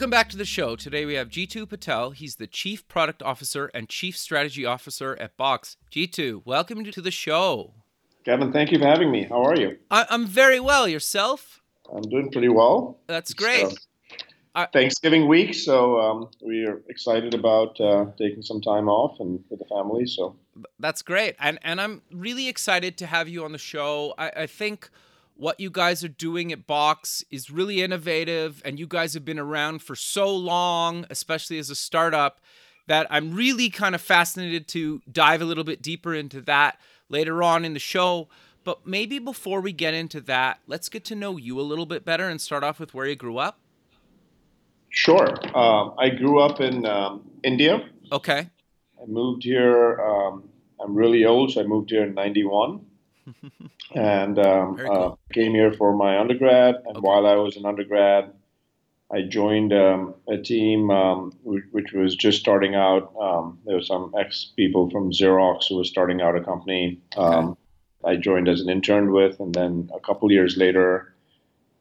Welcome back to the show. Today we have Jeetu Patel. He's the Chief Product Officer and Chief Strategy Officer at Box. Jeetu, welcome to the show. Kevin, thank you for having me. How are you? I- am very well. Yourself? I'm doing pretty well. That's great. So, Thanksgiving week, so um, we are excited about uh, taking some time off and with the family. So that's great, and and I'm really excited to have you on the show. I, I think what you guys are doing at Box is really innovative, and you guys have been around for so long, especially as a startup, that I'm really kind of fascinated to dive a little bit deeper into that later on in the show. But maybe before we get into that, let's get to know you a little bit better and start off with where you grew up. Sure. Um, I grew up in um, India. Okay. I moved here. Um, I'm really old, so I moved here in '91 and um, uh, cool. uh, came here for my undergrad. And okay. while I was an undergrad, I joined um, a team um, which, which, was just starting out. Um, there were some ex people from Xerox who was starting out a company. Okay. Um, I joined as an intern with, and then a couple years later,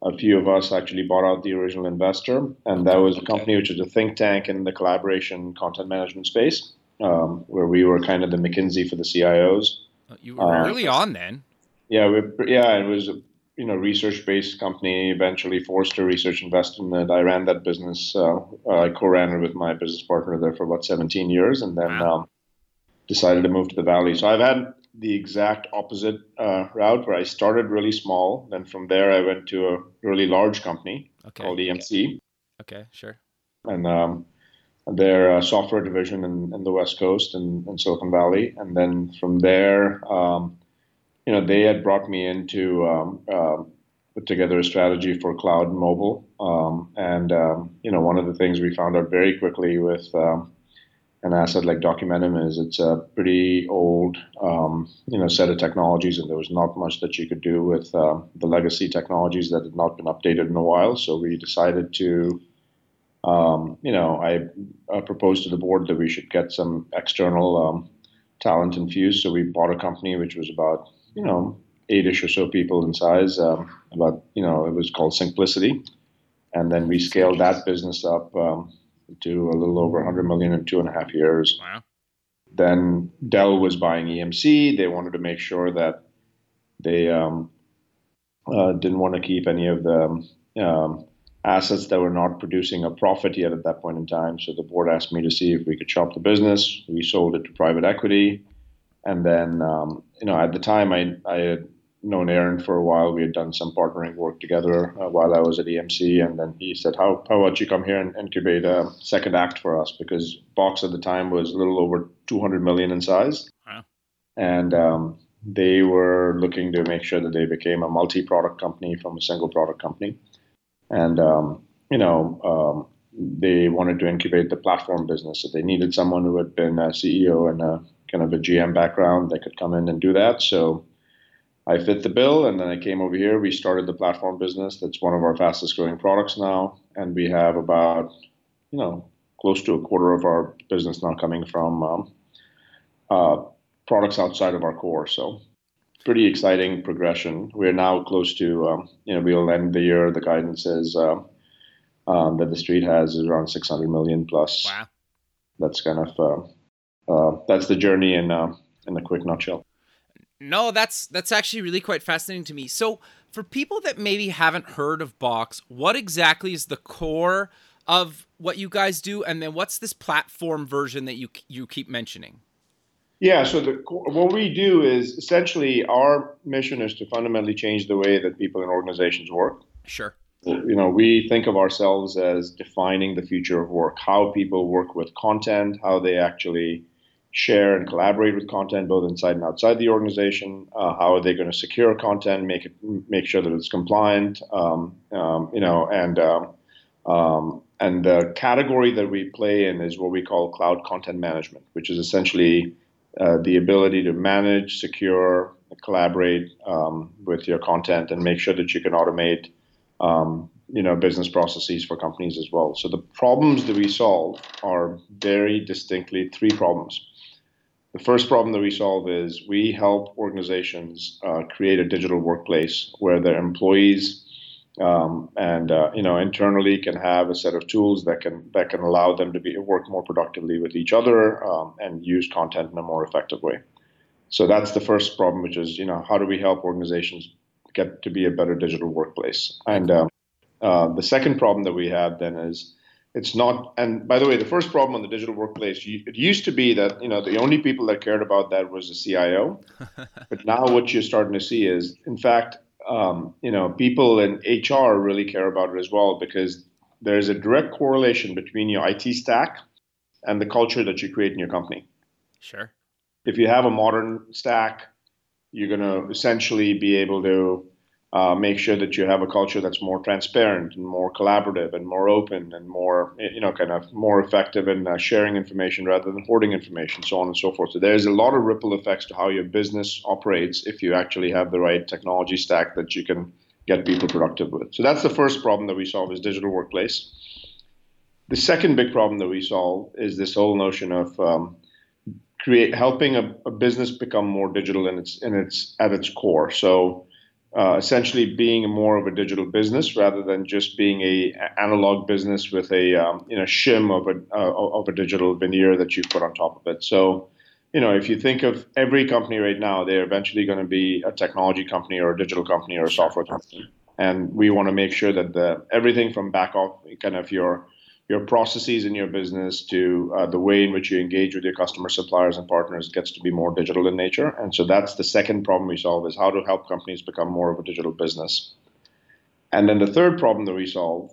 a few of us actually bought out the original investor, and that was a company which was a think tank in the collaboration content management space, um, where we were kind of the McKinsey for the CIOs. You were uh, early on then. Yeah, we, yeah, it was a you know research-based company. Eventually, Forrester Research invested in it. I ran that business. Uh, I co-ran it with my business partner there for about 17 years, and then wow. um, decided to move to the Valley. So I've had the exact opposite uh, route, where I started really small. Then from there, I went to a really large company okay. called EMC. Okay, sure. And um, their uh, software division in, in, the West Coast and in, in, Silicon Valley. And then from there, um, you know, they had brought me in to um, uh, put together a strategy for cloud and mobile. Um, and, um, you know, one of the things we found out very quickly with um, an asset like Documentum is it's a pretty old, you know, set of technologies, and there was not much that you could do with uh, the legacy technologies that had not been updated in a while. So we decided to um, you know, I uh, proposed to the board that we should get some external um, talent infused. So we bought a company which was about, you know, eight-ish or so people in size. Um, about, you know, it was called Syncplicity, and then we scaled that business up um, to a little over 100 million in two and a half years. Wow. Then Dell was buying EMC. They wanted to make sure that they um, uh, didn't want to keep any of the um, assets that were not producing a profit yet at that point in time. So the board asked me to see if we could shop the business. We sold it to private equity. And then, um, you know, at the time, I, I had known Aaron for a while. We had done some partnering work together uh, while I was at EMC. And then he said, how, how about you come here and incubate a second act for us? Because Box at the time was a little over 200 million in size. Wow. And um, they were looking to make sure that they became a multi product company from a single product company and um, you know um, they wanted to incubate the platform business. So they needed someone who had been a CEO and a kind of a GM background that could come in and do that. So I fit the bill, and then I came over here. We started the platform business. That's one of our fastest growing products now, and we have about you know close to a quarter of our business now coming from um, uh, products outside of our core. So pretty exciting progression. We're now close to, um, you know, we'll end the year. The guidance is uh, um, that the street has is around 600 million plus. Wow. That's kind of uh, uh, that's the journey in uh, in a quick nutshell. No, that's that's actually really quite fascinating to me. So, for people that maybe haven't heard of Box, what exactly is the core of what you guys do, and then what's this platform version that you you keep mentioning? Yeah, so the, what we do is essentially our mission is to fundamentally change the way that people and organizations work. Sure. You know, we think of ourselves as defining the future of work, how people work with content, how they actually share and collaborate with content both inside and outside the organization? Uh, how are they going to secure content, make it make sure that it's compliant? Um, um, you know, and um, um, and the category that we play in is what we call cloud content management, which is essentially uh, the ability to manage, secure, collaborate um, with your content, and make sure that you can automate um, you know business processes for companies as well. So the problems that we solve are very distinctly three problems. The first problem that we solve is we help organizations uh, create a digital workplace where their employees um, and uh, you know internally can have a set of tools that can that can allow them to be work more productively with each other um, and use content in a more effective way. So that's the first problem, which is you know how do we help organizations get to be a better digital workplace? And um, uh, the second problem that we have then is it's not. And by the way, the first problem on the digital workplace, it used to be that you know the only people that cared about that was the CIO, but now what you're starting to see is, in fact, um, you know, people in HR really care about it as well because there's a direct correlation between your IT stack and the culture that you create in your company. Sure. If you have a modern stack, you're going to essentially be able to uh, make sure that you have a culture that's more transparent and more collaborative and more open and more, you know, kind of more effective in uh, sharing information rather than hoarding information, so on and so forth. So there's a lot of ripple effects to how your business operates if you actually have the right technology stack that you can get people productive with. So that's the first problem that we solve is digital workplace. The second big problem that we solve is this whole notion of um, create helping a, a business become more digital in its in its at its core. So uh, essentially being more of a digital business rather than just being a analog business with a um, you know shim of a uh, of a digital veneer that you put on top of it. So, you know, if you think of every company right now, they're eventually going to be a technology company or a digital company or a software company, and we want to make sure that the everything from back off kind of your your processes in your business to uh, the way in which you engage with your customer suppliers and partners gets to be more digital in nature. And so that's the second problem we solve is how to help companies become more of a digital business. And then the third problem that we solve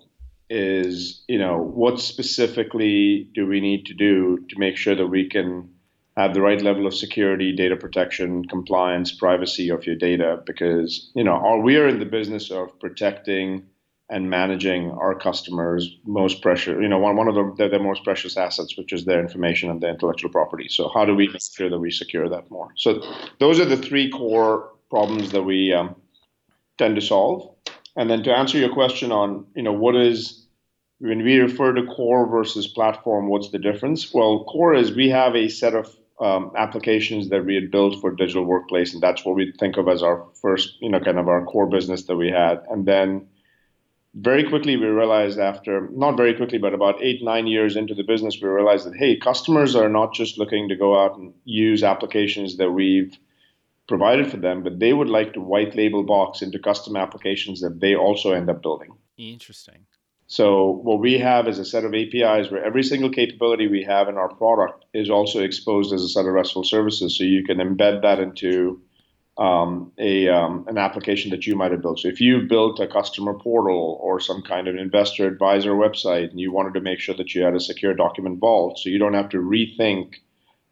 is you know what specifically do we need to do to make sure that we can have the right level of security data protection compliance privacy of your data? Because you know we are in the business of protecting and managing our customers' most precious, you know, one, one of the, their, their most precious assets, which is their information and their intellectual property. So, how do we make sure that we secure that more? So, those are the three core problems that we um, tend to solve. And then to answer your question on, you know, what is when we refer to core versus platform, what's the difference? Well, core is we have a set of um, applications that we had built for digital workplace, and that's what we think of as our first, you know, kind of our core business that we had. And then very quickly we realized after not very quickly but about eight nine years into the business we realized that hey customers are not just looking to go out and use applications that we've provided for them but they would like to white label box into custom applications that they also end up building. Interesting. So what we have is a set of apis where every single capability we have in our product is also exposed as a set of restful services. So you can embed that into um, a um, an application that you might have built. So if you built a customer portal or some kind of investor advisor website and you wanted to make sure that you had a secure document vault, so you don't have to rethink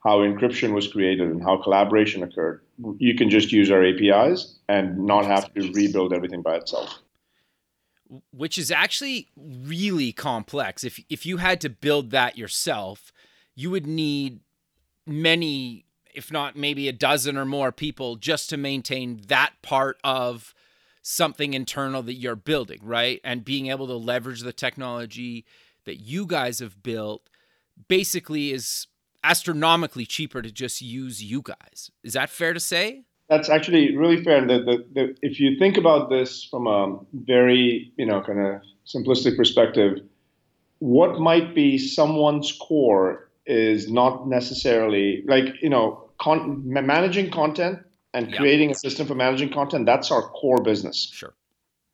how encryption was created and how collaboration occurred, you can just use our APIs and not have to rebuild everything by itself. Which is actually really complex. If if you had to build that yourself, you would need many if not maybe a dozen or more people just to maintain that part of something internal that you're building, right? And being able to leverage the technology that you guys have built basically is astronomically cheaper to just use you guys. Is that fair to say? That's actually really fair. The, the, the, if you think about this from a very, you know, kind of simplistic perspective, what might be someone's core is not necessarily like, you know, con- managing content and creating a system for managing content, that's our core business. Sure.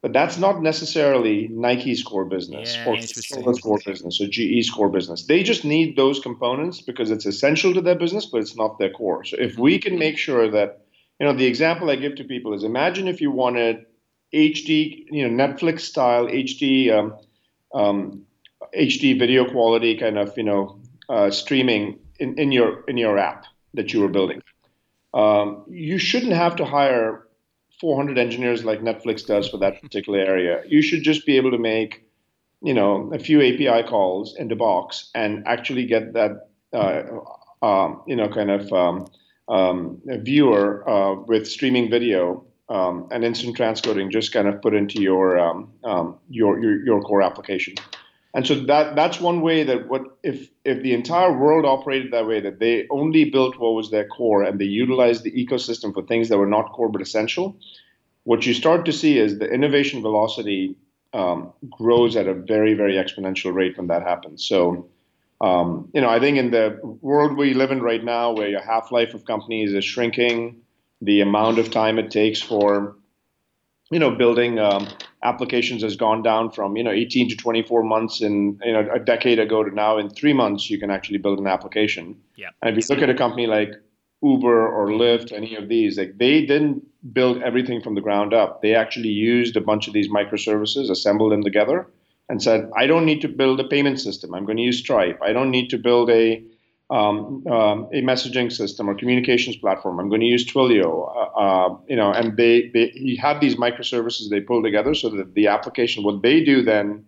But that's not necessarily Nike's core business yeah, or Coca-Cola's core business or GE's core business. They just need those components because it's essential to their business, but it's not their core. So if we can make sure that, you know, the example I give to people is imagine if you wanted HD, you know, Netflix style HD, um, um, HD video quality kind of, you know, uh, streaming in, in your in your app that you were building. Um, you shouldn't have to hire 400 engineers like Netflix does for that particular area. You should just be able to make, you know, a few API calls in the Box and actually get that, uh, um, you know, kind of um, um, viewer uh, with streaming video um, and instant transcoding just kind of put into your, your, your your core application. And so that that's one way that what if if the entire world operated that way, that they only built what was their core and they utilized the ecosystem for things that were not core but essential, what you start to see is the innovation velocity um, grows at a very very exponential rate when that happens. So. Um, you know, I think in the world we live in right now, where your half life of companies is shrinking, the amount of time it takes for you know building um, applications has gone down from you know 18 to 24 months in you know a decade ago to now in three months you can actually build an application. Yeah. And if you look at a company like uber or lyft any of these like they didn't build everything from the ground up. They actually used a bunch of these microservices assembled them together and said i don't need to build a payment system. I'm going to use stripe. I don't need to build a um, um, a messaging system or communications platform. I'm going to use Twilio, uh, uh, you know, and they, they you have these microservices they pull together so that the application, what they do then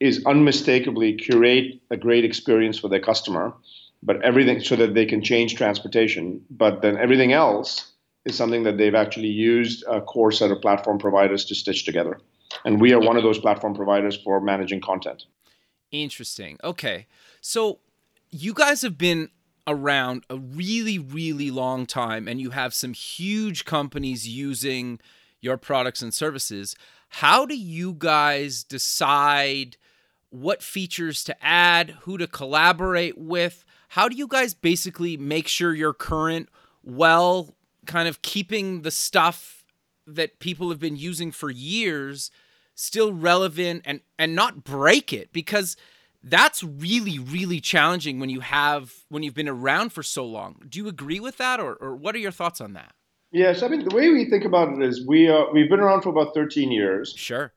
is unmistakably curate a great experience for their customer, but everything so that they can change transportation. But then everything else is something that they've actually used a core set of platform providers to stitch together. And we are one of those platform providers for managing content. Interesting. Okay. So you guys have been around a really, really long time and you have some huge companies using your products and services. How do you guys decide what features to add, who to collaborate with? How do you guys basically make sure you're current while kind of keeping the stuff that people have been using for years still relevant and and not break it because that's really really challenging when you have when you've been around for so long. Do you agree with that or, or what are your thoughts on that? Yes i mean the way we think about it is we uh, we've been around for about 13 years. Sure.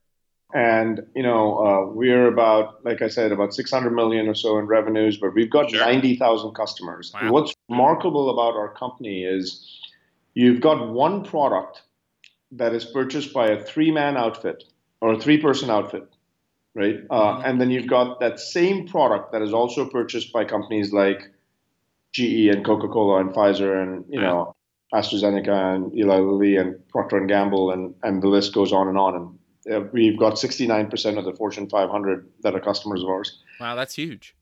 And you know uh, we're about like i said about 600 million or so in revenues but we've got sure. 90000 customers. Wow. what's remarkable about our company is you've got one product that is purchased by a three-man outfit or a three-person outfit right? Uh, mm-hmm. and then you've got that same product that is also purchased by companies like GE and Coca-Cola and Pfizer and you know AstraZeneca and Eli Lilly and Procter and Gamble and and the list goes on and on. And uh, we've got 69% of the Fortune 500 that are customers of ours. Wow, that's huge.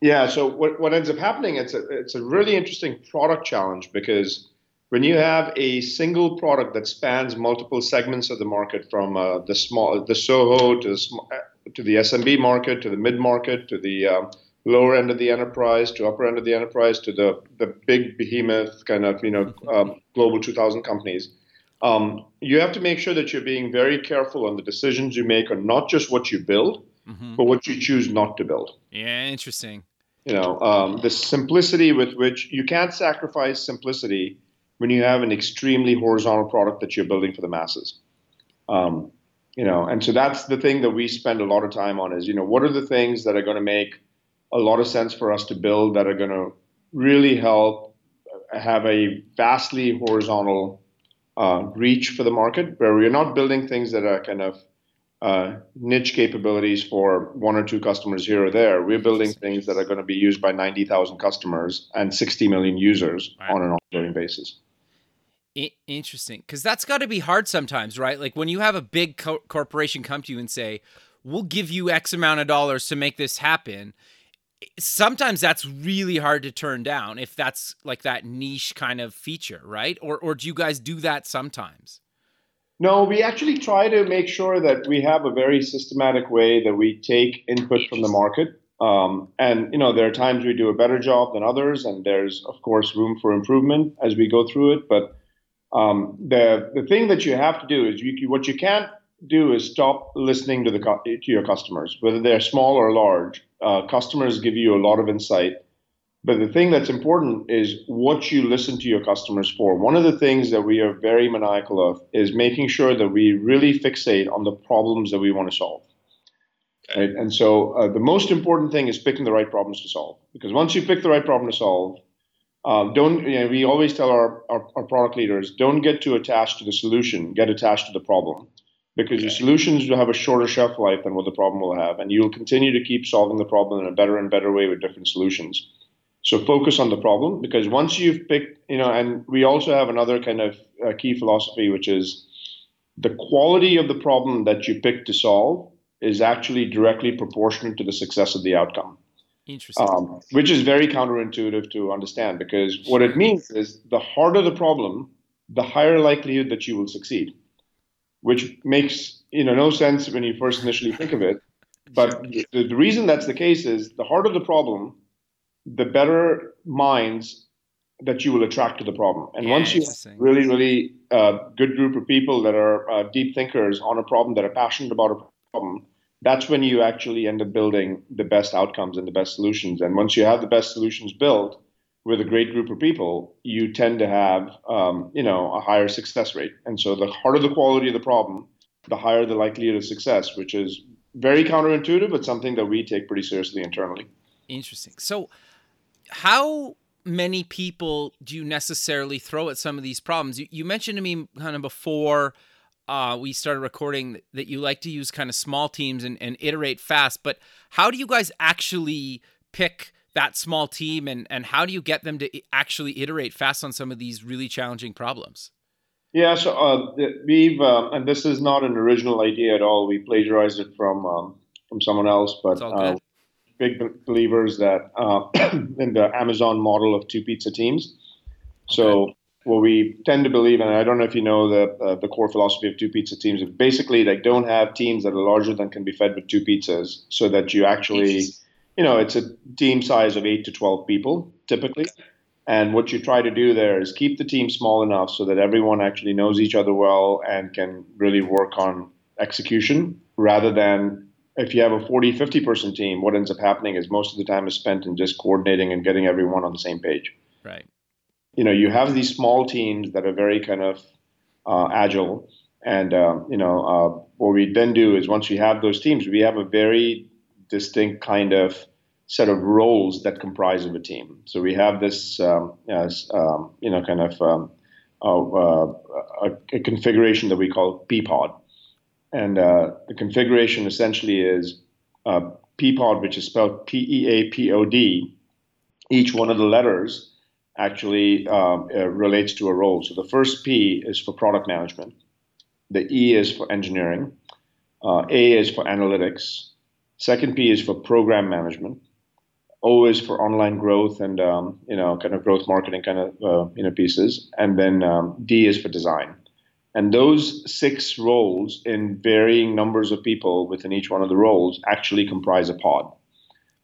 Yeah. So what what ends up happening? It's a it's a really interesting product challenge because when you have a single product that spans multiple segments of the market from uh, the small the soho to the small, to the SMB market, to the mid market, to the um, lower end of the enterprise, to upper end of the enterprise, to the the big behemoth kind of you know um, global 2,000 companies. Um, you have to make sure that you're being very careful on the decisions you make on not just what you build, mm-hmm. but what you choose not to build. Yeah, interesting. You know, um, the simplicity with which you can't sacrifice simplicity when you have an extremely horizontal product that you're building for the masses. Um, you know and so that's the thing that we spend a lot of time on is you know what are the things that are going to make a lot of sense for us to build that are going to really help have a vastly horizontal uh, reach for the market where we're not building things that are kind of uh, niche capabilities for one or two customers here or there. We're building things that are going to be used by 90,000 customers and 60 million users right. on an ongoing basis interesting because that's got to be hard sometimes right? Like when you have a big co- corporation come to you and say we'll give you x amount of dollars to make this happen sometimes that's really hard to turn down if that's like that niche kind of feature right? Or or do you guys do that sometimes? No we actually try to make sure that we have a very systematic way that we take input from the market. Um, and you know there are times we do a better job than others and there's of course room for improvement as we go through it but um, the the thing that you have to do is you, what you can't do is stop listening to the to your customers, whether they're small or large. Uh, customers give you a lot of insight, but the thing that's important is what you listen to your customers for. One of the things that we are very maniacal of is making sure that we really fixate on the problems that we want to solve. Right? And so uh, the most important thing is picking the right problems to solve. Because once you pick the right problem to solve, uh, don't you know, we always tell our, our, our, product leaders don't get too attached to the solution, get attached to the problem. Because okay. your solutions will have a shorter shelf life than what the problem will have, and you'll continue to keep solving the problem in a better and better way with different solutions. So focus on the problem because once you've picked, you know, and we also have another kind of uh, key philosophy, which is the quality of the problem that you pick to solve is actually directly proportionate to the success of the outcome. Interesting. Um, which is very counterintuitive to understand because what it means is the harder the problem, the higher likelihood that you will succeed, which makes you know no sense when you first initially think of it. But the, the reason that's the case is the harder the problem, the better minds that you will attract to the problem. And yeah, once you have really, really uh, good group of people that are uh, deep thinkers on a problem that are passionate about a problem, that's when you actually end up building the best outcomes and the best solutions. And once you have the best solutions built with a great group of people, you tend to have, um, you know, a higher success rate. And so the harder the quality of the problem, the higher the likelihood of success, which is very counterintuitive, but something that we take pretty seriously internally. Interesting. So, how many people do you necessarily throw at some of these problems? You, you mentioned to me kind of before uh, we started recording that you like to use kind of small teams and, and iterate fast. But how do you guys actually pick that small team and, and how do you get them to actually iterate fast on some of these really challenging problems? Yeah, so uh, we've, uh, and this is not an original idea at all. We plagiarized it from um, from someone else, but uh, big believers that uh, in the Amazon model of two pizza teams. So okay what we tend to believe, and I don't know if you know the uh, the core philosophy of two pizza teams. Is basically, they don't have teams that are larger than can be fed with two pizzas, so that you actually, you know, it's a team size of eight to twelve people typically. And what you try to do there is keep the team small enough so that everyone actually knows each other well and can really work on execution rather than if you have a 40, 50 person team, what ends up happening is most of the time is spent in just coordinating and getting everyone on the same page. Right you know, you have these small teams that are very kind of uh, agile. And, uh, you know, uh, what we then do is once we have those teams, we have a very distinct kind of set of roles that comprise of a team. So we have this, um, as, um, you know, kind of um, a, a, configuration that we call PEAPOD. And uh, the configuration essentially is uh, PEAPOD, which is spelled P E A P O D. Each one of the letters actually um, uh, relates to a role. So the first P is for product management, the E is for engineering, uh, A is for analytics, second P is for program management, O is for online growth and um, you know kind of growth marketing kind of uh, you know pieces, and then um, D is for design. And those six roles in varying numbers of people within each one of the roles actually comprise a pod.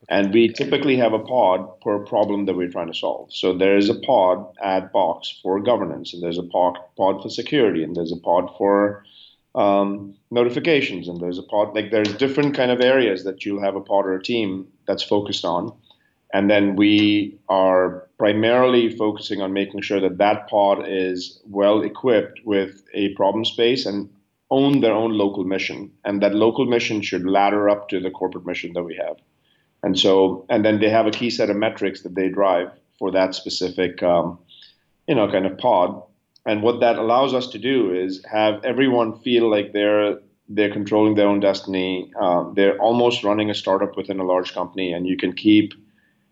And we typically have a pod per problem that we're trying to solve. So there is a pod at Box for governance, and there's a pod, pod for security, and there's a pod for um, notifications, and there's a pod like there's different kind of areas that you'll have a pod or a team that's focused on. And then we are primarily focusing on making sure that that pod is well equipped with a problem space and own their own local mission. And that local mission should ladder up to the corporate mission that we have. And so, and then they have a key set of metrics that they drive for that specific, um, you know, kind of pod. And what that allows us to do is have everyone feel like they're they're controlling their own destiny. Uh, they're almost running a startup within a large company, and you can keep,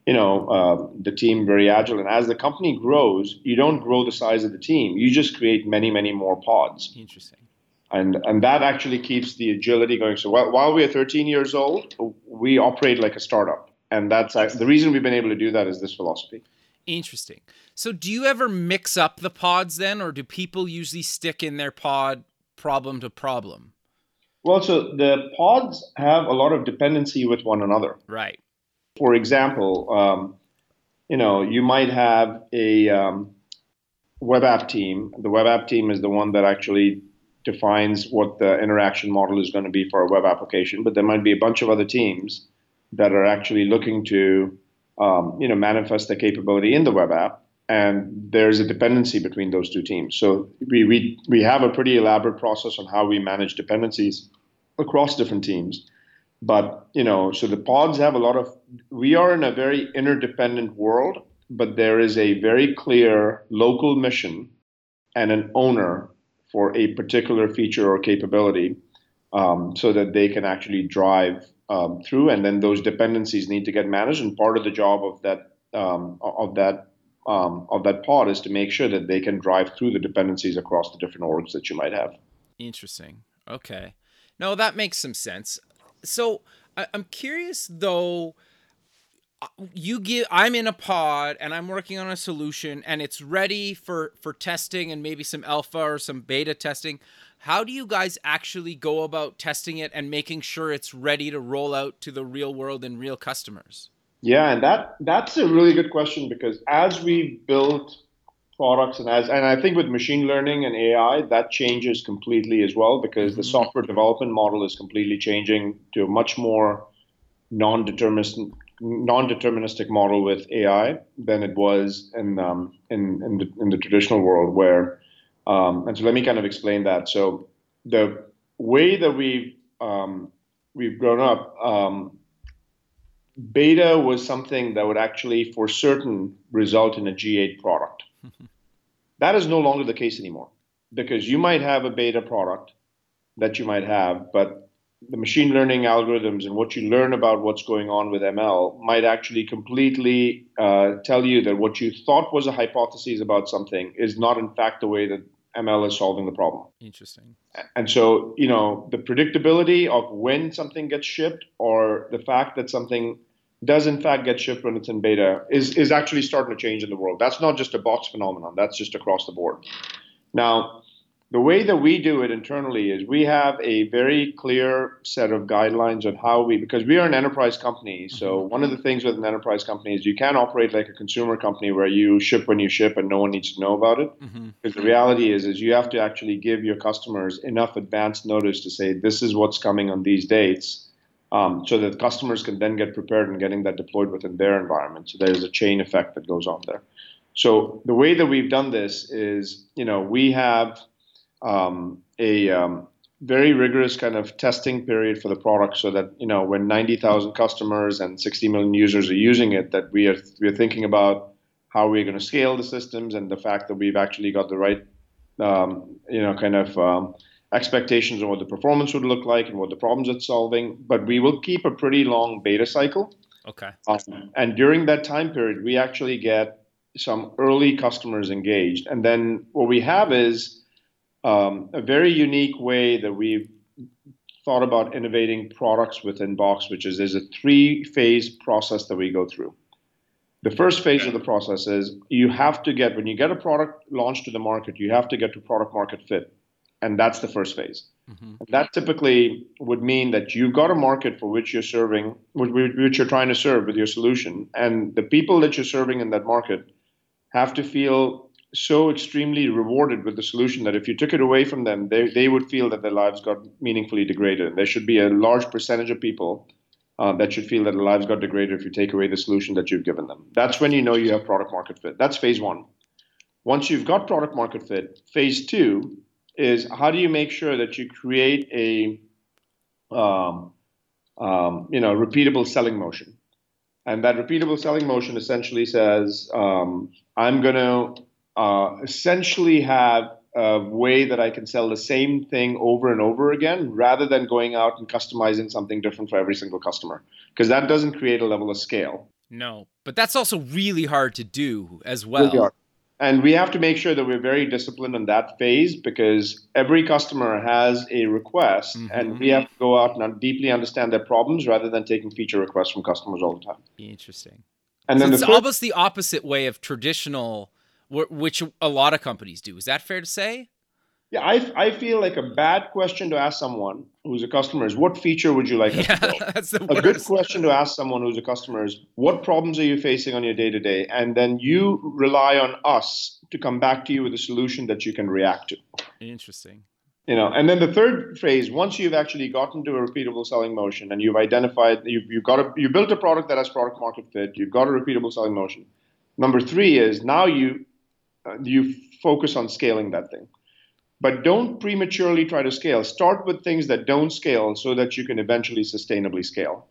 you know, uh, the team very agile. And as the company grows, you don't grow the size of the team. You just create many, many more pods. Interesting and and that actually keeps the agility going. So while, while we are 13 years old, we operate like a startup, and that's the reason we've been able to do that is this philosophy. Interesting. So do you ever mix up the pods then, or do people usually stick in their pod problem to problem? Well, so the pods have a lot of dependency with one another. Right. For example, um, you know, you might have a um, web app team. The web app team is the one that actually defines what the interaction model is going to be for a web application, but there might be a bunch of other teams that are actually looking to um, you know manifest the capability in the web app and there's a dependency between those two teams so we, we, we have a pretty elaborate process on how we manage dependencies across different teams but you know, so the pods have a lot of. We are in a very interdependent world, but there is a very clear local mission and an owner for a particular feature or capability, um, so that they can actually drive um, through, and then those dependencies need to get managed. And part of the job of that um, of that um, of that pod is to make sure that they can drive through the dependencies across the different orgs that you might have. Interesting. Okay. No, that makes some sense. So I- I'm curious though. You give. I'm in a pod and I'm working on a solution and it's ready for for testing and maybe some alpha or some beta testing. How do you guys actually go about testing it and making sure it's ready to roll out to the real world and real customers? Yeah, and that that's a really good question because as we build products and as and I think with machine learning and AI that changes completely as well because the mm-hmm. software development model is completely changing to a much more non-deterministic non-deterministic model with AI than it was in um, in in the, in the traditional world where um, and so let me kind of explain that so the way that we've um, we've grown up um, beta was something that would actually, for certain, result in a GA product. that is no longer the case anymore because you might have a beta product that you might have, but the machine learning algorithms and what you learn about what's going on with ML might actually completely uh, tell you that what you thought was a hypothesis about something is not, in fact, the way that ML is solving the problem. Interesting. And so, you know, the predictability of when something gets shipped or the fact that something does in fact get shipped when it's in beta is, is actually starting to change in the world. That's not just a box phenomenon, that's just across the board. Now, the way that we do it internally is we have a very clear set of guidelines on how we, because we are an enterprise company. So, one of the things with an enterprise company is you can't operate like a consumer company where you ship when you ship and no one needs to know about it. Because the reality is, is you have to actually give your customers enough advance notice to say this is what's coming on these dates, um, so that customers can then get prepared and getting that deployed within their environment. So there's a chain effect that goes on there. So the way that we've done this is, you know, we have um, a um, very rigorous kind of testing period for the product, so that you know when 90,000 customers and 60 million users are using it, that we are we are thinking about how we're going to scale the systems and the fact that we've actually got the right, um, you know, kind of um, expectations on what the performance would look like and what the problems it's solving. But we will keep a pretty long beta cycle. Okay. Um, and during that time period, we actually get some early customers engaged. And then what we have is um, a very unique way that we've thought about innovating products within Box, which is there's a three phase process that we go through. The first phase of the process is you have to get, when you get a product launched to the market, you have to get to product market fit. And that's the first phase. Mm-hmm. That typically would mean that you've got a market for which you're serving, which you're trying to serve with your solution. And the people that you're serving in that market have to feel so extremely rewarded with the solution that if you took it away from them, they, they would feel that their lives got meaningfully degraded. There should be a large percentage of people uh, that should feel that their lives got degraded if you take away the solution that you've given them. That's when you know you have product market fit. That's phase one. Once you've got product market fit, phase two is how do you make sure that you create a um, um, you know repeatable selling motion and that repeatable selling motion essentially says um, i'm going to uh, essentially have a way that i can sell the same thing over and over again rather than going out and customizing something different for every single customer because that doesn't create a level of scale No, but that's also really hard to do as well. Really. And we have to make sure that we're very disciplined in that phase because every customer has a request, Mhm. and we have to go out and deeply understand their problems rather than taking feature requests from customers all the time. Interesting. And so then it's the third, almost the opposite way of traditional, which a lot of companies do. Is that fair to say? yeah, I, I feel like a bad question to ask someone who's a customer is, "What feature would you like us Yeah, to build?" that's the a worst. good question to ask someone who's a customer is what problems are you facing on your day to day and then you rely on us to come back to you with a solution that you can react to Interesting. you know and then the third phase once you've actually gotten to a repeatable selling motion and you've identified you've, you've got a you built a product that has product market fit you've got a repeatable selling motion number three is now you uh, you focus on scaling that thing but don't prematurely try to scale. Start with things that don't scale so that you can eventually sustainably scale.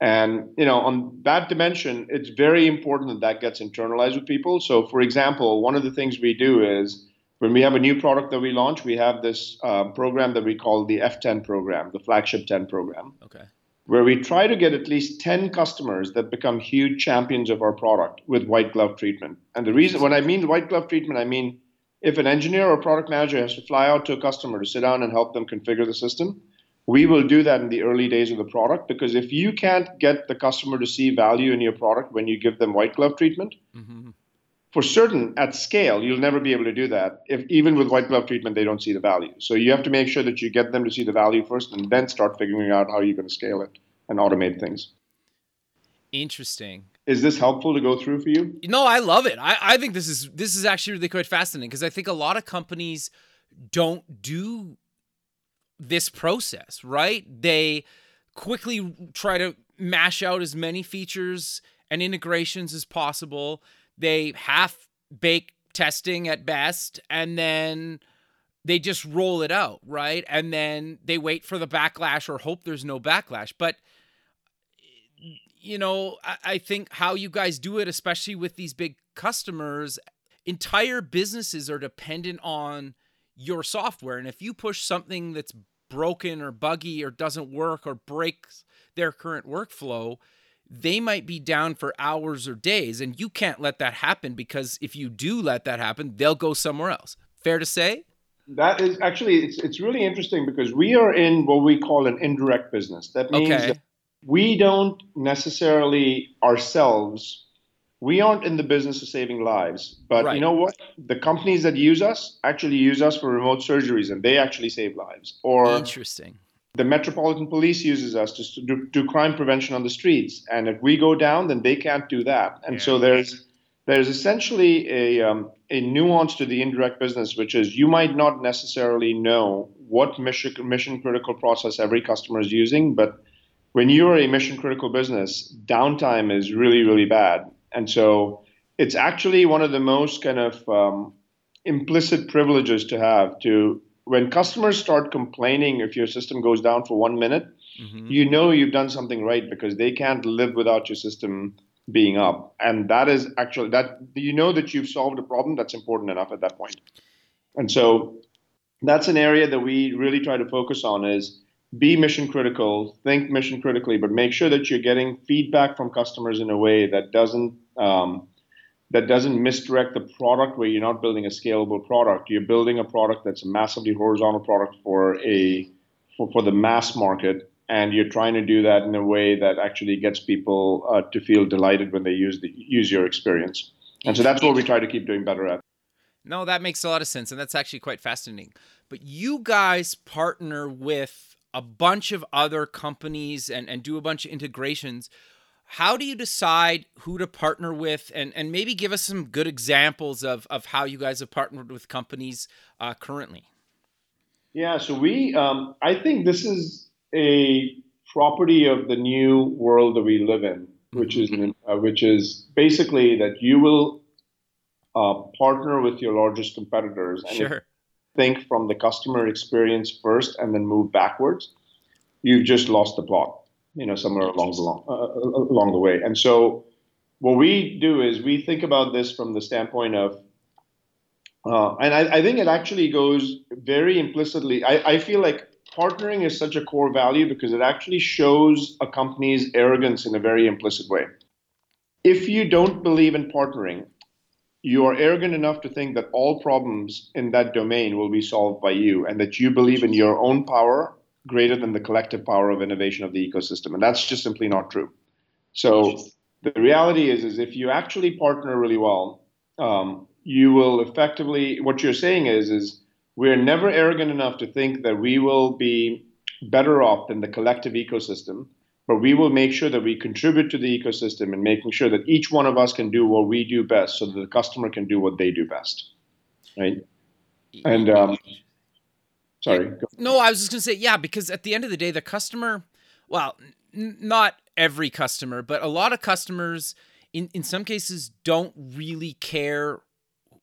And you know, on that dimension, it's very important that that gets internalized with people. So, for example, one of the things we do is when we have a new product that we launch, we have this uh, program that we call the F10 program, the flagship 10 program. Okay. Where we try to get at least 10 customers that become huge champions of our product with white glove treatment. And the reason, when I mean white glove treatment, I mean if an engineer or product manager has to fly out to a customer to sit down and help them configure the system, we will do that in the early days of the product because if you can't get the customer to see value in your product when you give them white glove treatment, mm-hmm. For certain at scale, you'll never be able to do that. If even with white glove treatment, they don't see the value. So you have to make sure that you get them to see the value first and then start figuring out how you're going to scale it and automate things. Interesting. Is this helpful to go through for you? No, I love it. I, I think this is this is actually really quite fascinating because I think a lot of companies don't do this process, right? They quickly try to mash out as many features and integrations as possible. They half bake testing at best, and then they just roll it out, right? And then they wait for the backlash or hope there's no backlash. But you know, I, think how you guys do it, especially with these big customers, entire businesses are dependent on your software. And if you push something that's broken or buggy or doesn't work or breaks their current workflow, they might be down for hours or days. And you can't let that happen because if you do let that happen, they'll go somewhere else. Fair to say? That is actually it's it's really interesting because we are in what we call an indirect business. That means okay. that we don't necessarily ourselves we aren't in the business of saving lives. But right. you know what? The companies that use us actually use us for remote surgeries and they actually save lives. Or interesting. The Metropolitan Police uses us to do, do crime prevention on the streets. And if we go down, then they can't do that. And yeah. so there's there's essentially a, um, a nuance to the indirect business, which is you might not necessarily know what mission, mission critical process every customer is using, but when you're a mission critical business, downtime is really, really bad. And so it's actually one of the most kind of um, implicit privileges to have to when customers start complaining if your system goes down for one minute, mm-hmm. you know you've done something right because they can't live without your system being up. And that is actually that you know that you've solved a problem that's important enough at that point. And so that's an area that we really try to focus on is be mission critical, think mission critically, but make sure that you're getting feedback from customers in a way that doesn't um, that doesn't misdirect the product where you're not building a scalable product. You're building a product that's a massively horizontal product for a for, for the mass market, and you're trying to do that in a way that actually gets people uh, to feel delighted when they use the use your experience. And so that's what we try to keep doing better at. No, that makes a lot of sense, and that's actually quite fascinating. But you guys partner with a bunch of other companies and, and do a bunch of integrations. How do you decide who to partner with and, and maybe give us some good examples of, of how you guys have partnered with companies uh, currently? Yeah, so we, um, I think this is a property of the new world that we live in, which is mm-hmm. uh, which is basically that you will uh, partner with your largest competitors. And sure think from the customer experience first and then move backwards, you've just lost the plot, you know, somewhere along the long, uh, uh, along the way. And so, what we do is we think about this from the standpoint of, uh, and I, I, think it actually goes very implicitly. I, I feel like partnering is such a core value because it actually shows a company's arrogance in a very implicit way. If you don't believe in partnering, you are arrogant enough to think that all problems in that domain will be solved by you and that you believe in your own power greater than the collective power of innovation of the ecosystem. And that's just simply not true. So the reality is is if you actually partner really well um, you will effectively what you're saying is is we're never arrogant enough to think that we will be better off than the collective ecosystem but we will make sure that we contribute to the ecosystem and making sure that each one of us can do what we do best so that the customer can do what they do best. Right? And um, sorry no i was just going to say yeah because at the end of the day the customer well n- not every customer but a lot of customers in, in some cases don't really care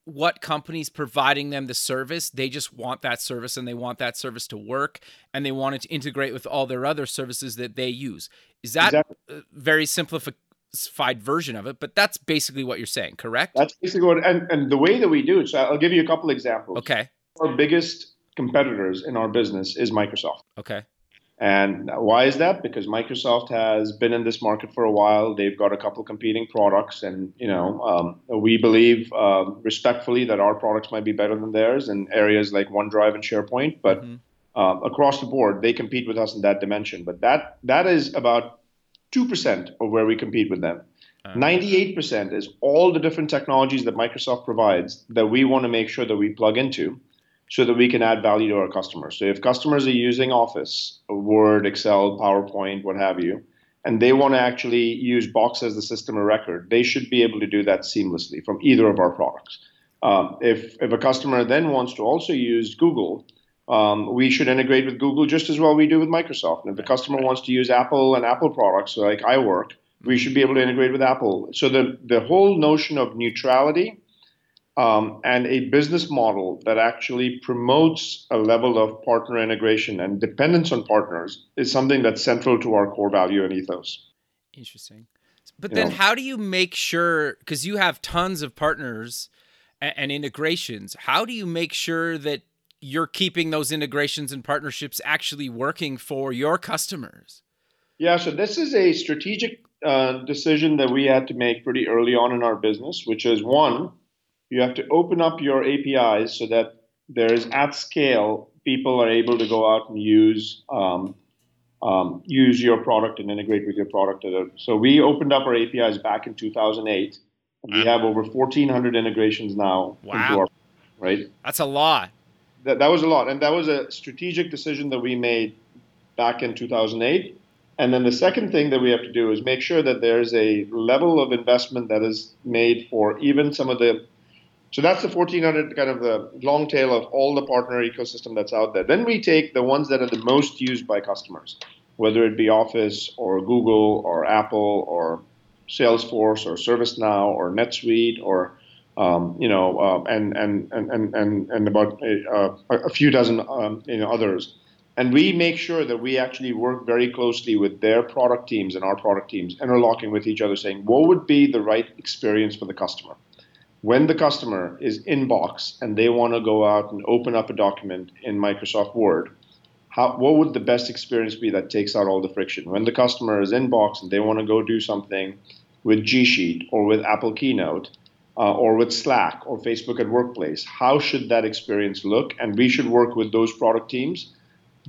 what company's providing them the service. They just want that service and they want that service to work and they want it to integrate with all their other services that they use. Is that exactly. a very simplified version of it? But that's basically what you're saying, correct? That's basically what, and, and the way that we do it. So I'll give you a couple examples. Okay. Our biggest competitors in our business is Microsoft. Okay. And why is that? Because Microsoft has been in this market for a while. They've got a couple competing products, and you know, um, we believe uh, respectfully that our products might be better than theirs in areas like OneDrive and SharePoint. But mm-hmm. uh, across the board, they compete with us in that dimension. But that that is about two percent of where we compete with them. Uh-huh. Ninety-eight percent is all the different technologies that Microsoft provides that we want to make sure that we plug into so that we can add value to our customers. So if customers are using Office, Word, Excel, PowerPoint, what have you, and they want to actually use Box as the system of record, they should be able to do that seamlessly from either of our products. Um, if, if a customer then wants to also use Google, um, we should integrate with Google just as well we do with Microsoft. And if the customer wants to use Apple and Apple products like iWork, we should be able to integrate with Apple. So the, the whole notion of neutrality um, and a business model that actually promotes a level of partner integration and dependence on partners is something that's central to our core value and ethos. Interesting. But you then, know, how do you make sure, because you have tons of partners and, and integrations, how do you make sure that you're keeping those integrations and partnerships actually working for your customers? Yeah, so this is a strategic uh, decision that we had to make pretty early on in our business, which is one, you have to open up your APIs so that there is at scale people are able to go out and use um, um, use your product and integrate with your product. So we opened up our APIs back in 2008. And we have over 1,400 integrations now. Wow. Our, right. That's a lot. That, that was a lot, and that was a strategic decision that we made back in 2008. And then the second thing that we have to do is make sure that there's a level of investment that is made for even some of the so that's the 1400 kind of the long tail of all the partner ecosystem that's out there. Then we take the ones that are the most used by customers, whether it be Office or Google or Apple or Salesforce or ServiceNow or NetSuite or um, you know, uh, and, and, and, and, and about uh, a few dozen um, you know, others. And we make sure that we actually work very closely with their product teams and our product teams, interlocking with each other, saying what would be the right experience for the customer when the customer is in Box and they want to go out and open up a document in Microsoft Word, how, what would the best experience be that takes out all the friction? When the customer is in Box and they want to go do something with G Sheet or with Apple Keynote uh, or with Slack or Facebook at Workplace, how should that experience look? And we should work with those product teams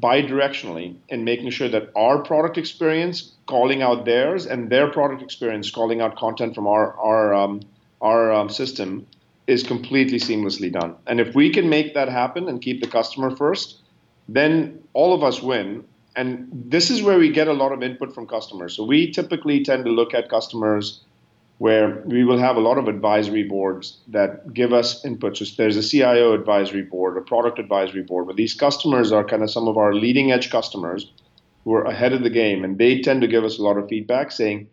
bi-directionally in making sure that our product experience calling out theirs and their product experience calling out content from our, our um, our um, system is completely seamlessly done. And if we can make that happen and keep the customer first, then all of us win. And this is where we get a lot of input from customers. So we typically tend to look at customers where we will have a lot of advisory boards that give us input. So there's a CIO advisory board, a product advisory board, but these customers are kind of some of our leading edge customers who are ahead of the game. And they tend to give us a lot of feedback saying,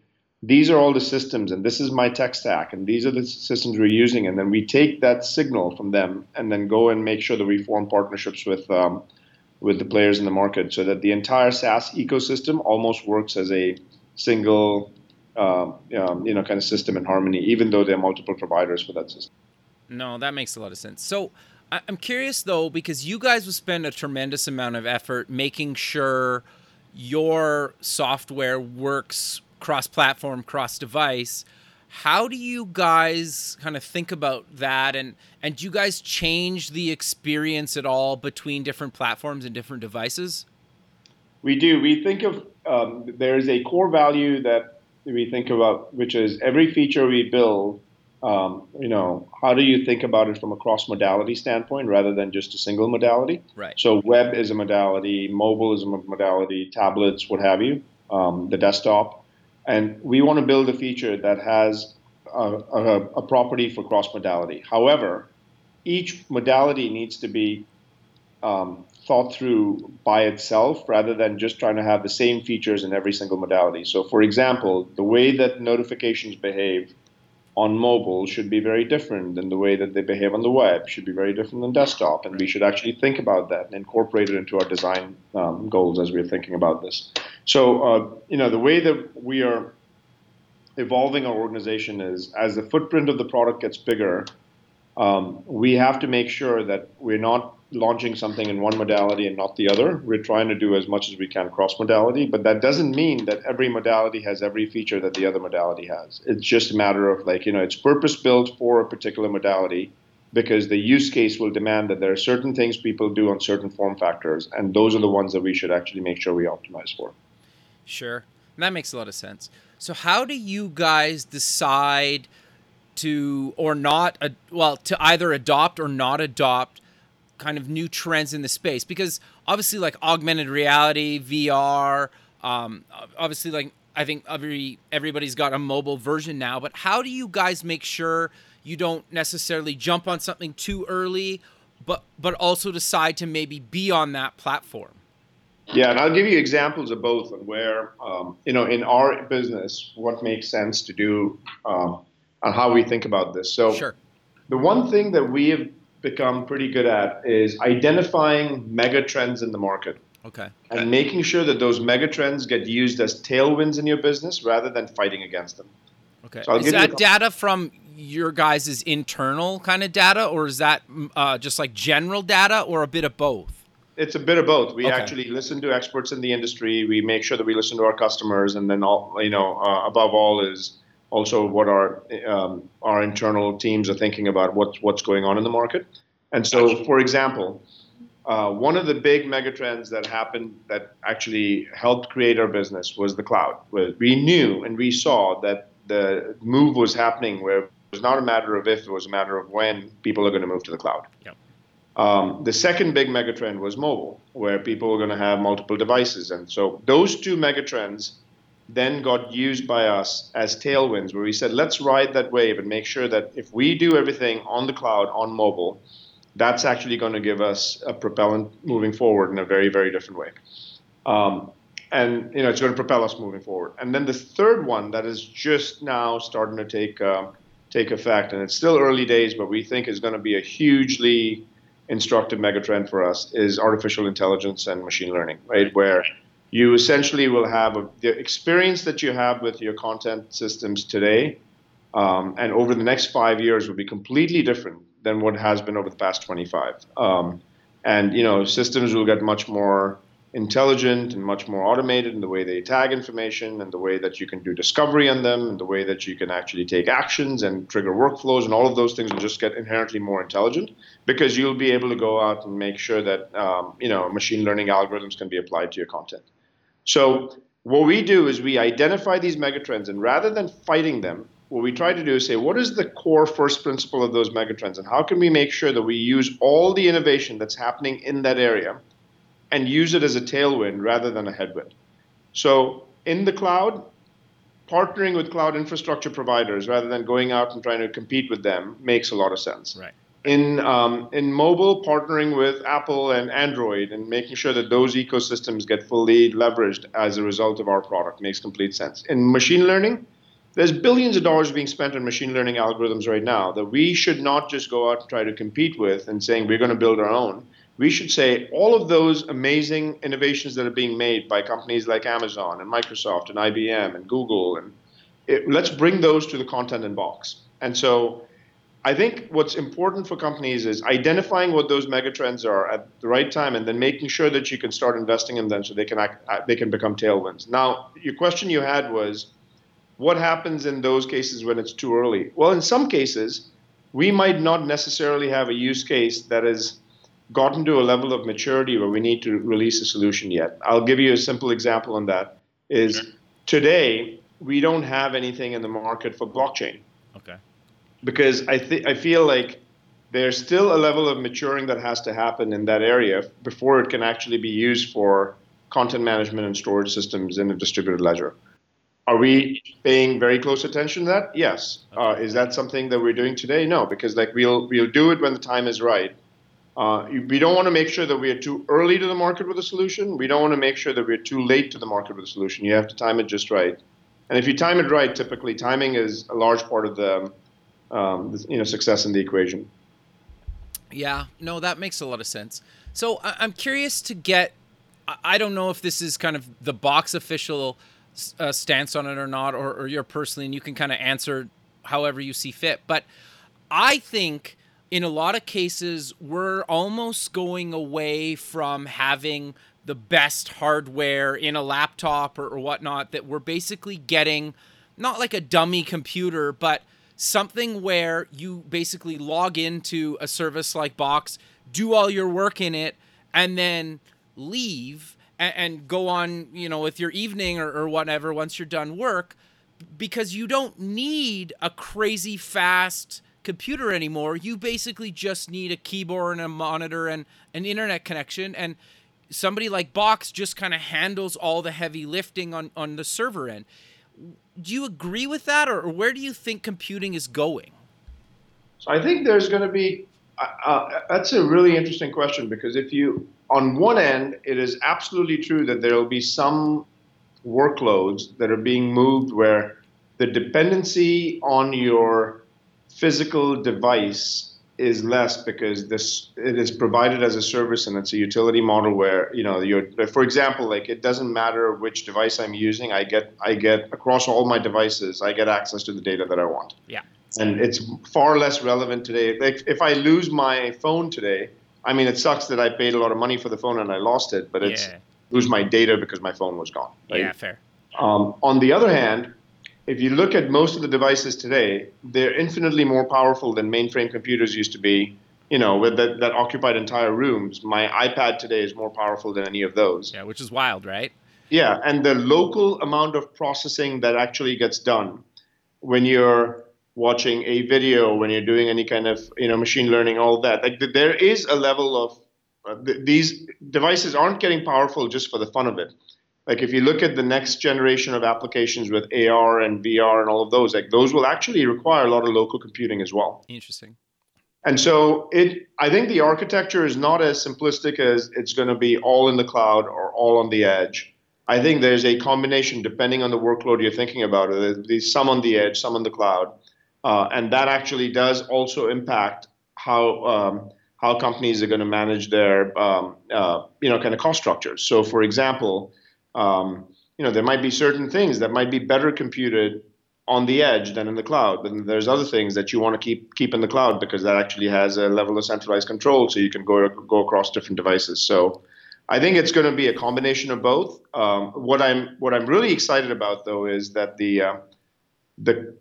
these are all the systems and this is my tech stack and these are the systems we're using and then we take that signal from them and then go and make sure that we form partnerships with um, with the players in the market so that the entire SaaS ecosystem almost works as a single uh, um, you know kind of system in harmony even though there are multiple providers for that system. No, that makes a lot of sense. So I'm curious though because you guys will spend a tremendous amount of effort making sure your software works cross-platform, cross-device. How do you guys kind of think about that, and and do you guys change the experience at all between different platforms and different devices? We do. We think of um, there is a core value that we think about, which is every feature we build. Um, you know, how do you think about it from a cross modality standpoint rather than just a single modality? Right. So web is a modality, mobile is a modality, tablets, what have you, um, the desktop. And we want to build a feature that has a, a, a property for cross modality. However, each modality needs to be um, thought through by itself rather than just trying to have the same features in every single modality. So, for example, the way that notifications behave on mobile should be very different than the way that they behave on the web, should be very different than desktop. And we should actually think about that and incorporate it into our design um, goals as we're thinking about this. So, uh, you know, the way that we are evolving our organization is as the footprint of the product gets bigger, um, we have to make sure that we're not launching something in one modality and not the other. We're trying to do as much as we can cross modality, but that doesn't mean that every modality has every feature that the other modality has. It's just a matter of like, you know, it's purpose built for a particular modality because the use case will demand that there are certain things people do on certain form factors, and those are the ones that we should actually make sure we optimize for. Sure. That makes a lot of sense. So, how do you guys decide to or not, well, to either adopt or not adopt kind of new trends in the space? Because obviously, like augmented reality, VR, um, obviously, like I think every everybody's got a mobile version now. But how do you guys make sure you don't necessarily jump on something too early, but but also decide to maybe be on that platform? Yeah, and I'll give you examples of both and where, um, you know, in our business, what makes sense to do um, and how we think about this. So, sure. the one thing that we have become pretty good at is identifying mega trends in the market. Okay. And making sure that those mega trends get used as tailwinds in your business rather than fighting against them. Okay. So is that data from your guys' internal kind of data, or is that uh, just like general data, or a bit of both? It's a bit of both. We okay. actually listen to experts in the industry. We make sure that we listen to our customers, and then all you know, uh, above all, is also what our um, our internal teams are thinking about what's what's going on in the market. And so, for example, uh, one of the big megatrends that happened that actually helped create our business was the cloud. We knew and we saw that the move was happening where it was not a matter of if, it was a matter of when people are going to move to the cloud. Yep. Um, the second big megatrend was mobile, where people were going to have multiple devices. And so those two megatrends then got used by us as tailwinds, where we said, let's ride that wave and make sure that if we do everything on the cloud, on mobile, that's actually going to give us a propellant moving forward in a very, very different way. Um, and you know it's going to propel us moving forward. And then the third one that is just now starting to take uh, take effect, and it's still early days, but we think is going to be a hugely instructive megatrend for us is artificial intelligence and machine learning, right? Where you essentially will have a, the experience that you have with your content systems today, um, and over the next five years will be completely different than what has been over the past 25. Um, and you know, systems will get much more intelligent and much more automated in the way they tag information and the way that you can do discovery on them and the way that you can actually take actions and trigger workflows and all of those things will just get inherently more intelligent because you'll be able to go out and make sure that um, you know machine learning algorithms can be applied to your content so what we do is we identify these megatrends and rather than fighting them what we try to do is say, what is the core first principle of those megatrends, and how can we make sure that we use all the innovation that's happening in that area and use it as a tailwind rather than a headwind? So, in the cloud, partnering with cloud infrastructure providers rather than going out and trying to compete with them makes a lot of sense. Right. In um, in mobile, partnering with Apple and Android and making sure that those ecosystems get fully leveraged as a result of our product makes complete sense. In machine learning, there's billions of dollars being spent on machine learning algorithms right now that we should not just go out and try to compete with and saying we're going to build our own. We should say all of those amazing innovations that are being made by companies like Amazon and Microsoft and IBM and Google and it, let's bring those to the content in box. And so I think what's important for companies is identifying what those megatrends are at the right time, and then making sure that you can start investing in them so they can act, uh, they can become tailwinds. Now, your question you had was, what happens in those cases when it's too early? Well, in some cases, we might not necessarily have a use case that has gotten to a level of maturity where we need to release a solution yet. I'll give you a simple example on that is sure. today we don't have anything in the market for blockchain. Okay. Because I think I feel like there's still a level of maturing that has to happen in that area before it can actually be used for content management and storage systems in a distributed ledger. Are we paying very close attention to that? Yes. Uh, is that something that we're doing today? No, because like we'll we'll do it when the time is right. Uh, we don't want to make sure that we are too early to the market with a solution. We don't want to make sure that we're too late to the market with a solution. You have to time it just right. And if you time it right, typically timing is a large part of the um, you know success in the equation. Yeah, no, that makes a lot of sense. So I- I'm curious to get. I- don't know if this is kind of the box official uh, stance on it or not, or, or your personally, and you can kind of answer however you see fit. But I think in a lot of cases, we're almost going away from having the best hardware in a laptop or, or whatnot, that we're basically getting not like a dummy computer, but something where you basically log into a service like Box, do all your work in it, and then leave and, and go on, you know, with your evening or, or whatever once you're done work, because you don't need a crazy fast computer anymore. You basically just need a keyboard and a monitor and an internet connection. And somebody like Box just kind of handles all the heavy lifting on, on the server end. Do you agree with that, or, or where do you think computing is going? So I think there's going to be. Uh, uh, that's a really interesting question because if you, on one end, it is absolutely true that there will be some workloads that are being moved where the dependency on your physical device is less because this it is provided as a service and it's a utility model where you know you're for example like it doesn't matter which device I'm using I get I get across all my devices I get access to the data that I want Yeah. and it's far less relevant today like if I lose my phone today I mean it sucks that I paid a lot of money for the phone and I lost it but it's Yeah. lose my data because my phone was gone right? Yeah, fair. Um, on the other hand, if you look at most of the devices today, they're infinitely more powerful than mainframe computers used to be. You know, with that, that occupied entire rooms. My iPad today is more powerful than any of those. Yeah, which is wild, right? Yeah, and the local amount of processing that actually gets done when you're watching a video, when you're doing any kind of you know machine learning, all that. Like there is a level of uh, th- these devices aren't getting powerful just for the fun of it. Like if you look at the next generation of applications with AR and VR and all of those, like those will actually require a lot of local computing as well. Interesting. And so it I think the architecture is not as simplistic as it's going to be all in the cloud or all on the edge. I think there's a combination depending on the workload you're thinking about. There's some on the edge, some on the cloud, uh, and that actually does also impact how um, how companies are going to manage their um, uh, you know kind of cost structures. So, for example, um, you know there might be certain things that might be better computed on the edge than in the cloud. But there's other things that you want to keep keep in the cloud because that actually has a level of centralized control, so you can go go across different devices. So I think it's going to be a combination of both. Um, what I'm what I'm really excited about though is that the uh, the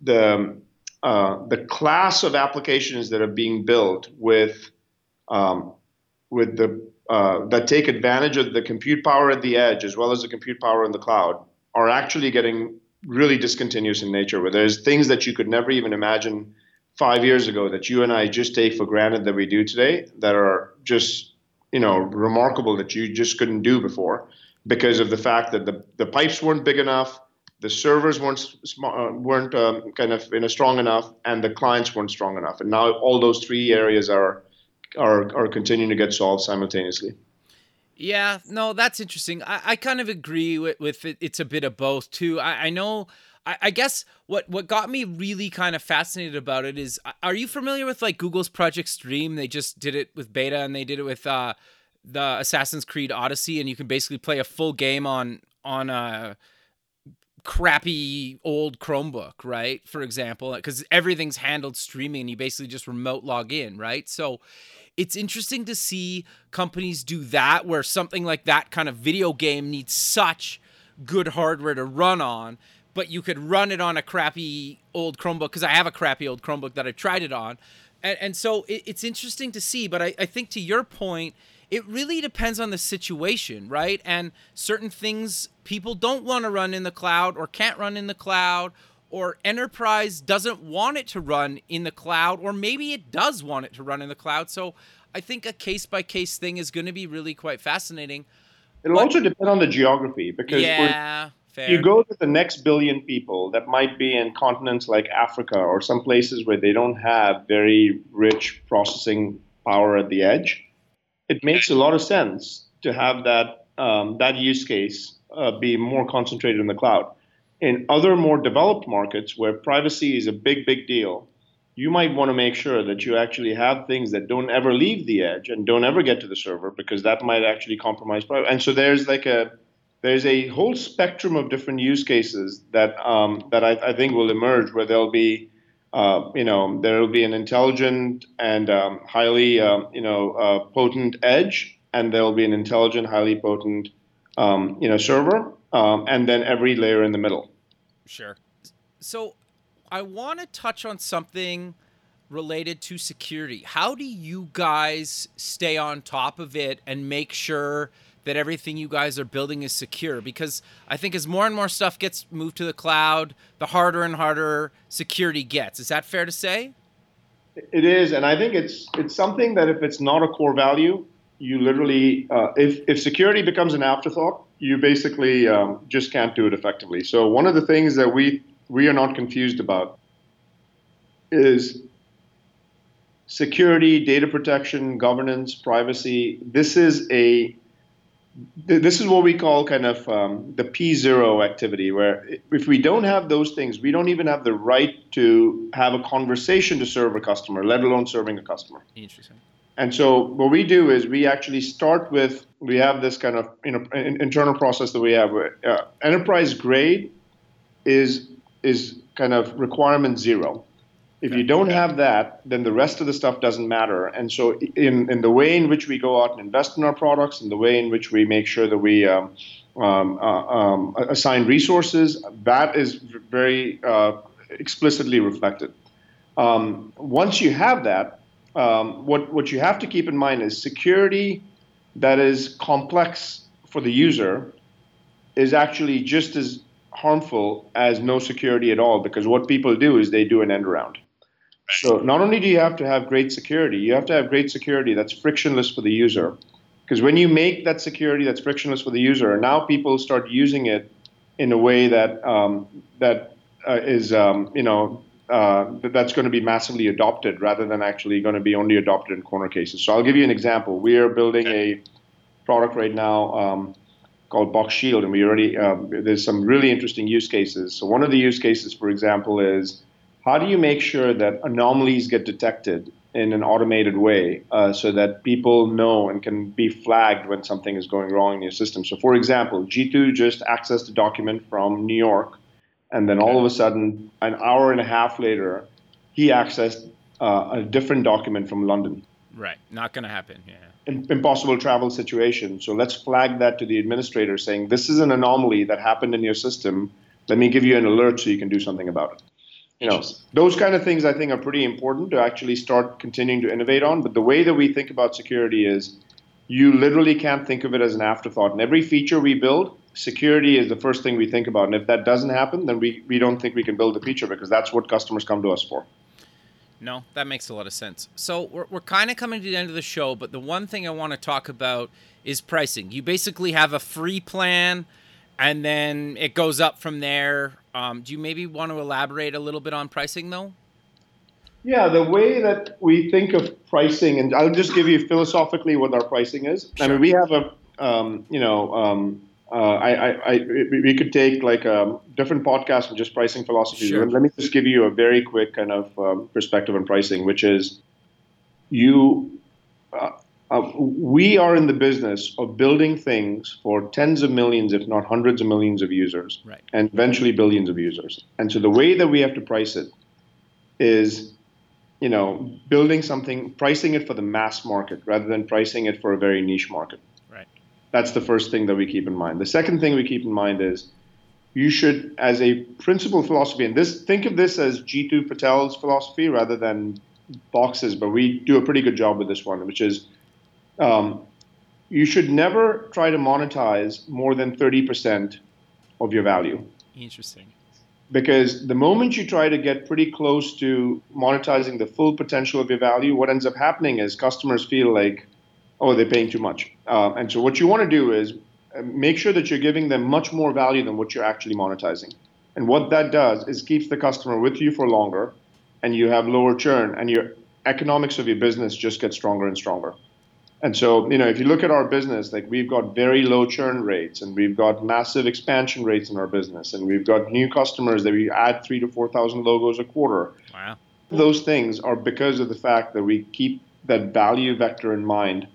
the uh, the class of applications that are being built with um, with the uh, that take advantage of the compute power at the edge as well as the compute power in the cloud are actually getting really discontinuous in nature. Where there's things that you could never even imagine five years ago that you and I just take for granted that we do today that are just you know remarkable that you just couldn't do before because of the fact that the, the pipes weren't big enough the servers weren't uh, weren't um, kind of you know strong enough and the clients weren't strong enough and now all those three areas are are are continuing to get solved simultaneously Yeah, no, that's interesting. I, I kind of agree with, with it. It's a bit of both too. I, I know. I, I guess what what got me really kind of fascinated about it is, are you familiar with like Google's Project Stream? They just did it with beta, and they did it with uh, the Assassin's Creed Odyssey, and you can basically play a full game on on a crappy old Chromebook, right? For example, because everything's handled streaming, and you basically just remote log in, right? So it's interesting to see companies do that where something like that kind of video game needs such good hardware to run on but you could run it on a crappy old chromebook because i have a crappy old chromebook that I've tried it on and, and so it, it's interesting to see but I, I think to your point it really depends on the situation right? And certain things people don't want to run in the cloud or can't run in the cloud or enterprise doesn't want it to run in the cloud or maybe it does want it to run in the cloud. So i think a case by case thing is going to be really quite fascinating. It'll But- also depend on the geography because yeah fair. you go to the next billion people that might be in continents like Africa or some places where they don't have very rich processing power at the edge, it makes a lot of sense to have that um, that use case uh, be more concentrated in the cloud. In other more developed markets where privacy is a big, big deal, you might want to make sure that you actually have things that don't ever leave the edge and don't ever get to the server because that might actually compromise privacy. And so there's like a there's a whole spectrum of different use cases that um, that I, I, think will emerge where there'll be uh, you know there will be an intelligent and um, highly uh, you know uh, potent edge and there'll be an intelligent highly potent um, you know server um, and then every layer in the middle. Sure. So I want to touch on something related to security. How do you guys stay on top of it and make sure that everything you guys are building is secure? Because I think as more and more stuff gets moved to the cloud, the harder and harder security gets. Is that fair to say? It is, and I think it's it's something that if it's not a core value, you literally uh, if if security becomes an afterthought, you basically um, just can't do it effectively. So one of the things that we we are not confused about is security, data protection, governance, privacy. This is a this is what we call kind of um, the P0 activity, where if we don't have those things, we don't even have the right to have a conversation to serve a customer, let alone serving a customer. Interesting. And so what we do is we actually start with we have this kind of you know internal process that we have. Uh, enterprise grade is is kind of requirement zero. If you don't have that, then the rest of the stuff doesn't matter. And so, in, in the way in which we go out and invest in our products, in the way in which we make sure that we um, um, uh, um, assign resources, that is very uh, explicitly reflected. Um, once you have that, um, what, what you have to keep in mind is security that is complex for the user is actually just as harmful as no security at all because what people do is they do an end around. So not only do you have to have great security, you have to have great security that's frictionless for the user. Because when you make that security that's frictionless for the user, now people start using it in a way that um, that uh, is um, you know uh, that's going to be massively adopted rather than actually going to be only adopted in corner cases. So I'll give you an example. We are building a product right now um, called Box Shield, and we already um, there's some really interesting use cases. So one of the use cases, for example, is how do you make sure that anomalies get detected in an automated way uh, so that people know and can be flagged when something is going wrong in your system. So, for example, Jeetu just accessed a document from New York and then all of a sudden, an hour and a half later, he accessed uh, a different document from London. Right, not going to happen. Yeah. Impossible travel situation. So let's flag that to the administrator, saying this is an anomaly that happened in your system. Let me give you an alert so you can do something about it. You know, those kind of things I think are pretty important to actually start continuing to innovate on. But the way that we think about security is you literally can't think of it as an afterthought. And every feature we build, security is the first thing we think about. And if that doesn't happen, then we, we don't think we can build the feature because that's what customers come to us for. No, that makes a lot of sense. So we're, we're kind of coming to the end of the show, but the one thing I want to talk about is pricing. You basically have a free plan and then it goes up from there. Um, do you maybe want to elaborate a little bit on pricing though? Yeah, the way that we think of pricing, and I'll just give you philosophically what our pricing is. Sure. I mean, we have a, um, you know, um, uh, I, I, I, we could take like a different podcast and just pricing philosophy. Sure. Let me just give you a very quick kind of um, perspective on pricing, which is you, uh, uh, we are in the business of building things for tens of millions, if not hundreds of millions of users, right. and eventually billions of users. And so the way that we have to price it is you know, building something, pricing it for the mass market rather than pricing it for a very niche market. Right. That's the first thing that we keep in mind. The second thing we keep in mind is you should, as a principal philosophy, and this think of this as Jeetu Patel's philosophy rather than Box's, but we do a pretty good job with this one, which is um, you should never try to monetize more than 30% of your value. Interesting because the moment you try to get pretty close to monetizing the full potential of your value, what ends up happening is customers feel like, oh, they're paying too much. Uh, and so what you want to do is uh, make sure that you're giving them much more value than what you're actually monetizing. And what that does is keeps the customer with you for longer, and you have lower churn, and your economics of your business just get stronger and stronger. And so, you know, if you look at our business, like we've got very low churn rates and we've got massive expansion rates in our business and we've got new customers that we add three to 4,000 logos a quarter. Wow. Those things are because of the fact that we keep that value vector in mind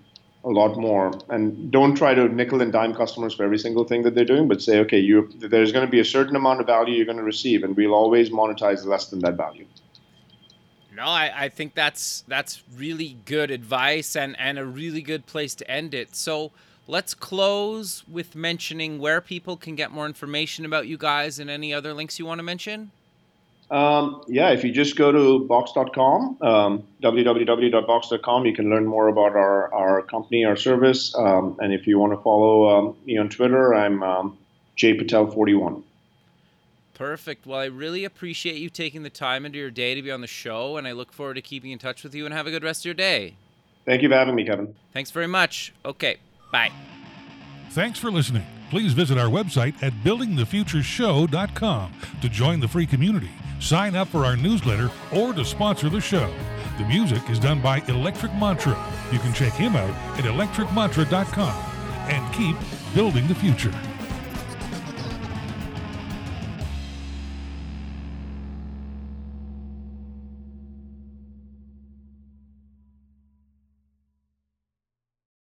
a lot more and don't try to nickel and dime customers for every single thing that they're doing, but say, okay, you, there's going to be a certain amount of value you're going to receive and we'll always monetize less than that value. No, I, I think that's that's really good advice and, and a really good place to end it. So let's close with mentioning where people can get more information about you guys and any other links you want to mention. Um, yeah, if you just go to box.com, um, www.box.com, you can learn more about our, our company, our service. Um, and if you want to follow um, me on Twitter, I'm um, jpatel41. Perfect. Well, I really appreciate you taking the time into your day to be on the show, and I look forward to keeping in touch with you and have a good rest of your day. Thank you for having me, Kevin. Thanks very much. Okay, bye. Thanks for listening. Please visit our website at buildingthefutureshow.com to join the free community, sign up for our newsletter, or to sponsor the show. The music is done by Electric Mantra. You can check him out at electricmantra.com and keep building the future.